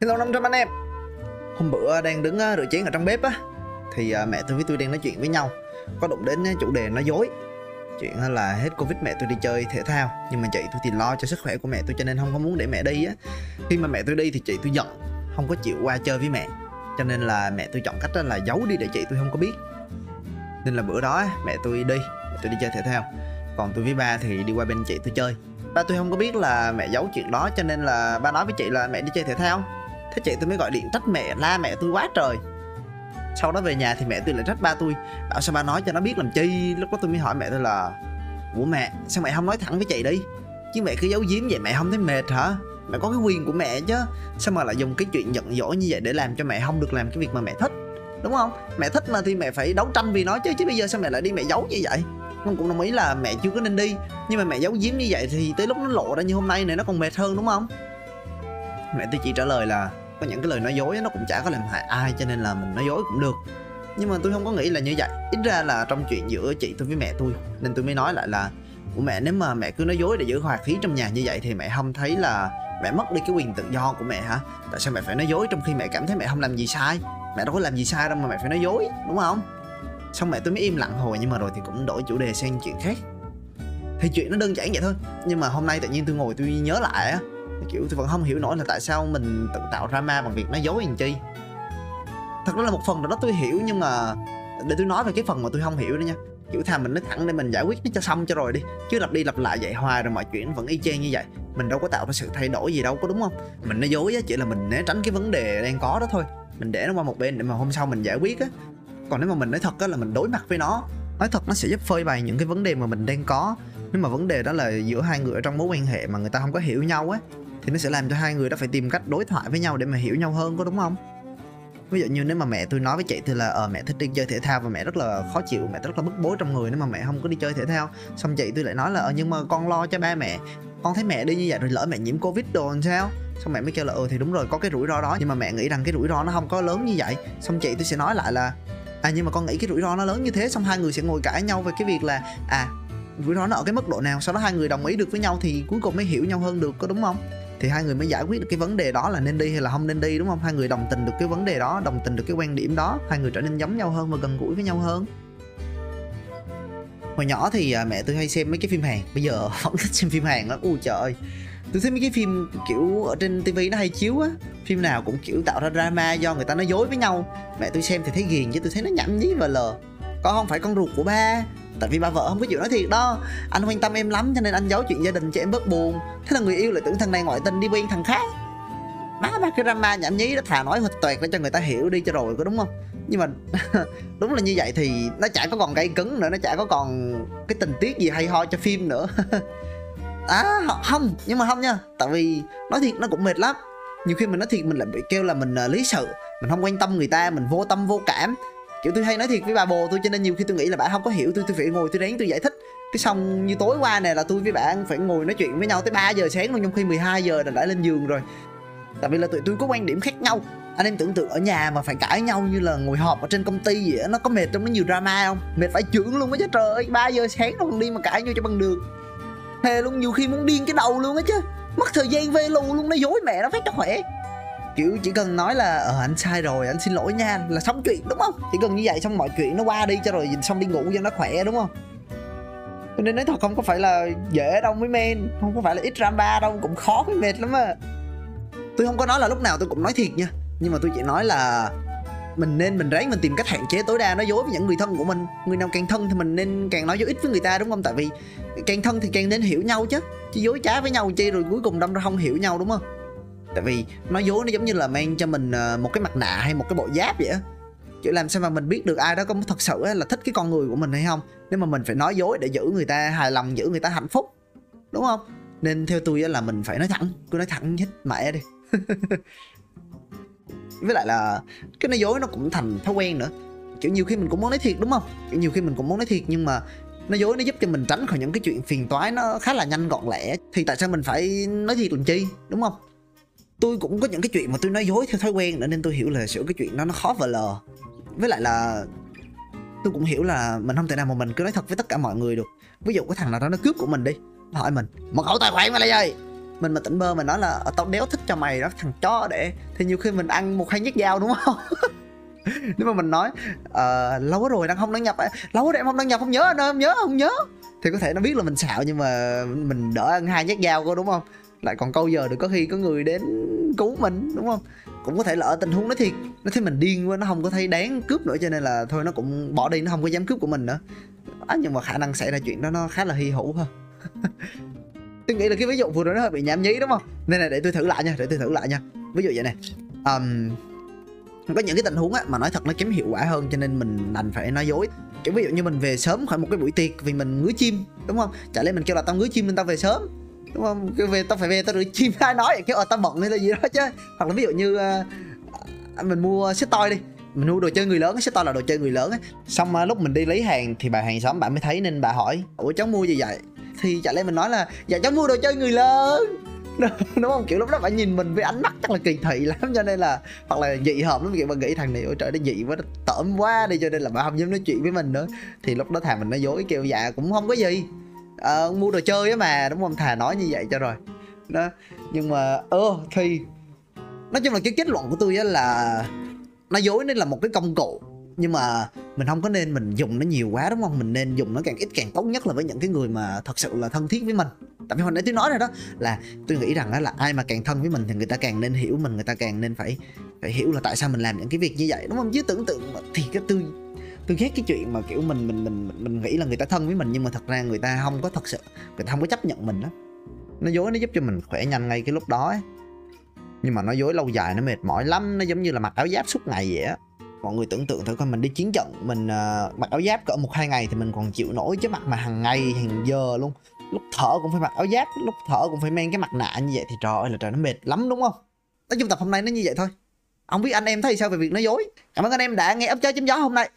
Hello 500 anh em. Hôm bữa đang đứng ờ, rửa chén ở trong bếp á, Thì ờ, mẹ tôi với tôi đang nói chuyện với nhau. Có đụng đến ờ, chủ đề nói dối. Chuyện là hết Covid mẹ tôi đi chơi thể thao, Nhưng mà chị tôi thì lo cho sức khỏe của mẹ tôi cho nên không có muốn để mẹ đi á. Khi mà mẹ tôi đi thì chị tôi giận, Không có chịu qua chơi với mẹ. Cho nên là mẹ tôi chọn cách là giấu đi để chị tôi không có biết. Nên là bữa đó mẹ tôi đi, Mẹ tôi đi chơi thể thao. Còn tôi với ba thì đi qua bên chị tôi chơi. Ba tôi không có biết là mẹ giấu chuyện đó, cho nên là ba nói với chị là mẹ đi chơi thể thao. Thế chị tôi mới gọi điện, trách mẹ, la mẹ tôi quá trời. Sau đó về nhà thì mẹ tôi lại trách ba tôi. Bảo sao ba nói cho nó biết làm chi? Lúc đó tôi mới hỏi mẹ tôi là, Ủa mẹ, sao mẹ không nói thẳng với chị đi? Chứ mẹ cứ giấu giếm vậy, mẹ không thấy mệt hả? Mẹ có cái quyền của mẹ chứ. Sao mà lại dùng cái chuyện giận dỗi như vậy để làm cho mẹ không được làm cái việc mà mẹ thích? Đúng không? Mẹ thích mà thì mẹ phải đấu tranh vì nó chứ. Chứ bây giờ sao mẹ lại đi mẹ giấu như vậy? Con cũng đồng ý là mẹ chưa có nên đi. Nhưng mà mẹ giấu giếm như vậy thì tới lúc nó lộ ra như hôm nay này nó còn mệt hơn, đúng không? Mẹ tôi chỉ trả lời là có những cái lời nói dối nó cũng chả có làm hại ai, cho nên là mình nói dối cũng được. Nhưng mà tôi không có nghĩ là như vậy. Ít ra là trong chuyện giữa chị tôi với mẹ tôi, nên tôi mới nói lại là của mẹ, nếu mà mẹ cứ nói dối để giữ hòa khí trong nhà như vậy thì mẹ không thấy là mẹ mất đi cái quyền tự do của mẹ hả? Tại sao mẹ phải nói dối trong khi mẹ cảm thấy mẹ không làm gì sai? Mẹ đâu có làm gì sai đâu mà mẹ phải nói dối, đúng không? Xong mẹ tôi mới im lặng hồi, nhưng mà rồi thì cũng đổi chủ đề sang chuyện khác. Thì chuyện nó đơn giản vậy thôi. Nhưng mà hôm nay tự nhiên tôi ngồi tôi nhớ lại á kiểu tôi vẫn không hiểu nổi là tại sao mình tự tạo drama bằng việc nói dối làm chi. Thật ra là một phần đó tôi hiểu nhưng mà để tôi nói về cái phần mà tôi không hiểu đó nha. Kiểu thà mình nói thẳng để mình giải quyết nó cho xong cho rồi đi. Chứ lặp đi lặp lại vậy, hoài rồi mọi chuyện vẫn y chang như vậy. Mình đâu có tạo ra sự thay đổi gì đâu, có đúng không? Mình nói dối á, chỉ là mình né tránh cái vấn đề đang có đó thôi. Mình để nó qua một bên để mà hôm sau mình giải quyết á. Còn nếu mà mình nói thật á, là mình đối mặt với nó, nói thật nó sẽ giúp phơi bày những cái vấn đề mà mình đang có. Nếu mà vấn đề đó là giữa hai người ở trong mối quan hệ mà người ta không có hiểu nhau á thì nó sẽ làm cho hai người đó phải tìm cách đối thoại với nhau để mà hiểu nhau hơn có đúng không? Ví dụ như nếu mà mẹ tôi nói với chị thì là ờ mẹ thích đi chơi thể thao và mẹ rất là khó chịu, mẹ rất là bức bối trong người nếu mà mẹ không có đi chơi thể thao. Xong chị tôi lại nói là ờ nhưng mà con lo cho ba mẹ, con thấy mẹ đi như vậy rồi lỡ mẹ nhiễm covid đồ làm sao? Xong mẹ mới kêu là ừ thì đúng rồi, có cái rủi ro đó, nhưng mà mẹ nghĩ rằng cái rủi ro nó không có lớn như vậy. Xong chị tôi sẽ nói lại là à nhưng mà con nghĩ cái rủi ro nó lớn như thế. Xong hai người sẽ ngồi cãi nhau về cái việc là à rủi ro nó ở cái mức độ nào? Sau đó hai người đồng ý được với nhau thì cuối cùng mới hiểu nhau hơn được, có đúng không? Thì hai người mới giải quyết được cái vấn đề đó là nên đi hay là không nên đi, đúng không? Hai người đồng tình được cái vấn đề đó, đồng tình được cái quan điểm đó, hai người trở nên giống nhau hơn và gần gũi với nhau hơn. Hồi nhỏ thì à, mẹ tôi hay xem mấy cái phim hàng bây giờ vẫn thích xem phim hàng lắm. Ui trời ơi. Tôi thấy mấy cái phim, kiểu, ở trên tivi nó hay chiếu á. Phim nào cũng, kiểu, tạo ra drama do người ta nói dối với nhau. Mẹ tôi xem thì thấy ghiền chứ tôi thấy nó nhảm nhí và lờ. Con không phải con ruột của ba? Tại vì ba vợ không có chịu nói thiệt đó. Anh quan tâm em lắm cho nên anh giấu chuyện gia đình cho em bớt buồn. Thế là người yêu lại tưởng thằng này ngoại tình đi quen thằng khác. Má ba cái drama nhảm nhí đó thà nói hịch toẹt để cho người ta hiểu đi cho rồi có đúng không? Nhưng mà đúng là như vậy thì nó chả có còn gây cứng nữa nó chả có còn cái tình tiết gì hay ho cho phim nữa. À không nhưng mà không nha. Tại vì nói thiệt nó cũng mệt lắm. Nhiều khi mình nói thiệt mình lại bị kêu là mình uh, lý sự. Mình không quan tâm người ta mình vô tâm vô cảm kiểu tôi hay nói thiệt với bà bồ tôi cho nên nhiều khi tôi nghĩ là bà không có hiểu tôi tôi phải ngồi tôi ráng tôi giải thích. Cái xong như tối qua này là tôi với bạn phải ngồi nói chuyện với nhau tới 3 giờ sáng luôn trong khi 12 giờ là đã lên giường rồi. Tại vì là tụi tôi có quan điểm khác nhau. Anh em tưởng tượng ở nhà mà phải cãi nhau như là ngồi họp ở trên công ty vậy đó, nó có mệt trong nó nhiều drama không? Mệt phải chưởng luôn á chứ trời ơi ba giờ sáng nó còn đi mà cãi nhau cho bằng được. Thề luôn nhiều khi muốn điên cái đầu luôn á chứ. Mất thời gian về lù luôn nó dối mẹ nó phát cho khỏe kiểu chỉ cần nói là ờ anh sai rồi, anh xin lỗi nha, là xong chuyện, đúng không? Chỉ cần như vậy xong mọi chuyện nó qua đi cho rồi xong đi ngủ cho nó khỏe, đúng không? Cho nên nói thật, không có phải là dễ đâu, mấy men. Không có phải là ít drama đâu, cũng khó mới mệt lắm á. Tôi không có nói là lúc nào tôi cũng nói thiệt nha. Nhưng mà tôi chỉ nói là mình nên, mình ráng mình tìm cách hạn chế tối đa nói dối với những người thân của mình. Người nào càng thân thì mình nên càng nói dối ít với người ta, đúng không? Tại vì càng thân thì càng nên hiểu nhau chứ. Chứ dối trá với nhau chi rồi cuối cùng đâm ra không hiểu nhau, đúng không? Tại vì nói dối nó giống như là mang cho mình ờ, một cái mặt nạ hay một cái bộ giáp vậy á. Chứ làm sao mà mình biết được ai đó có thật sự là thích cái con người của mình hay không? Nếu mà mình phải nói dối để giữ người ta hài lòng, giữ người ta hạnh phúc, đúng không? Nên theo tôi là mình phải nói thẳng, cứ nói thẳng hết mẹ đi. Với lại là cái nói dối nó cũng thành thói quen nữa. Kiểu nhiều khi mình cũng muốn nói thiệt, đúng không? Kiểu nhiều khi mình cũng muốn nói thiệt, nhưng mà nói dối nó giúp cho mình tránh khỏi những cái chuyện phiền toái nó khá là nhanh gọn lẹ. Thì tại sao mình phải nói thiệt làm chi, đúng không? Tôi cũng có những cái chuyện mà tôi nói dối theo thói quen nữa nên tôi hiểu là sự cái chuyện đó nó khó vờ lờ. Với lại là tôi cũng hiểu là mình không thể nào mà mình cứ nói thật với tất cả mọi người được. Ví dụ có thằng nào đó nó cướp của mình đi nó hỏi mình mật khẩu tài khoản mày là gì mình mà tỉnh bơ mà nói là ờ, tao đéo thích cho mày đó thằng chó để. Thì nhiều khi mình ăn một hai nhát dao đúng không? Nếu mà mình nói uh, lâu rồi đang không đăng nhập lâu rồi em không đăng nhập không nhớ anh ơi không nhớ không nhớ. Thì có thể nó biết là mình xạo nhưng mà mình đỡ ăn hai nhát dao cô đúng không? Lại còn câu giờ được có khi có người đến cứu mình đúng không? Cũng có thể là ở tình huống đó thiệt nó thấy mình điên quá nó không có thấy đáng cướp nữa cho nên là thôi nó cũng bỏ đi nó không có dám cướp của mình nữa. À, nhưng mà khả năng xảy ra chuyện đó nó khá là hy hữu ha. Tôi nghĩ là cái ví dụ vừa rồi nó hơi bị nhảm nhí đúng không? Nên là để tôi thử lại nha để tôi thử lại nha. Ví dụ vậy này um, có những cái tình huống á mà nói thật nó kém hiệu quả hơn cho nên mình đành phải nói dối. Kiểu ví dụ như mình về sớm khỏi một cái buổi tiệc vì mình ngứa chim đúng không? Chả lẽ mình kêu là tao ngứa chim nên tao về sớm đúng không? Kêu về tao phải về tao rửa chim. Ai nói vậy? Kêu ờ tao bận hay là gì đó chứ. Hoặc là ví dụ như uh, mình mua xích toy đi. Mình mua đồ chơi người lớn xích toy là đồ chơi người lớn ấy xong uh, lúc mình đi lấy hàng thì bà hàng xóm bà mới thấy nên bà hỏi ủa cháu mua gì vậy? Thì chả lẽ mình nói là dạ cháu mua đồ chơi người lớn. Đúng không? Kiểu lúc đó phải nhìn mình với ánh mắt chắc là kỳ thị lắm. Cho nên là hoặc là dị hợm lắm. Kiểu bạn nghĩ thằng này ôi trời nó dị quá nó tởm quá đi. Cho nên là bà không dám nói chuyện với mình nữa. Thì lúc đó thằng mình nói dối kêu dạ cũng không có gì ờ, mua đồ chơi á mà đúng không? Thà nói như vậy cho rồi. Đó nhưng mà ơ thì nói chung là cái kết luận của tôi á là nói dối nên là một cái công cụ. Nhưng mà mình không có nên mình dùng nó nhiều quá đúng không? Mình nên dùng nó càng ít càng tốt nhất là với những cái người mà thật sự là thân thiết với mình. Tại vì hồi nãy tôi nói rồi đó là tôi nghĩ rằng đó là ai mà càng thân với mình thì người ta càng nên hiểu mình người ta càng nên phải phải hiểu là tại sao mình làm những cái việc như vậy đúng không? Chứ tưởng tượng thì cái tôi tôi ghét cái chuyện mà kiểu mình mình mình mình nghĩ là người ta thân với mình nhưng mà thật ra người ta không có thật sự người ta không có chấp nhận mình đó nó dối nó giúp cho mình khỏe nhanh ngay cái lúc đó ấy. nhưng mà nó dối lâu dài nó mệt mỏi lắm nó giống như là mặc áo giáp suốt ngày vậy á. Mọi người tưởng tượng thử coi mình đi chiến trận mình uh, mặc áo giáp cỡ một hai ngày thì mình còn chịu nổi chứ mặc mà hàng ngày hàng giờ luôn. Lúc thở cũng phải mặc áo giáp lúc thở cũng phải mang cái mặt nạ như vậy thì trời ơi là trời nó mệt lắm đúng không? Nói chung tập hôm nay nó như vậy thôi. Không biết anh em thấy sao về việc nói dối. Cảm ơn anh em đã nghe ấp chơi chấm gió hôm nay.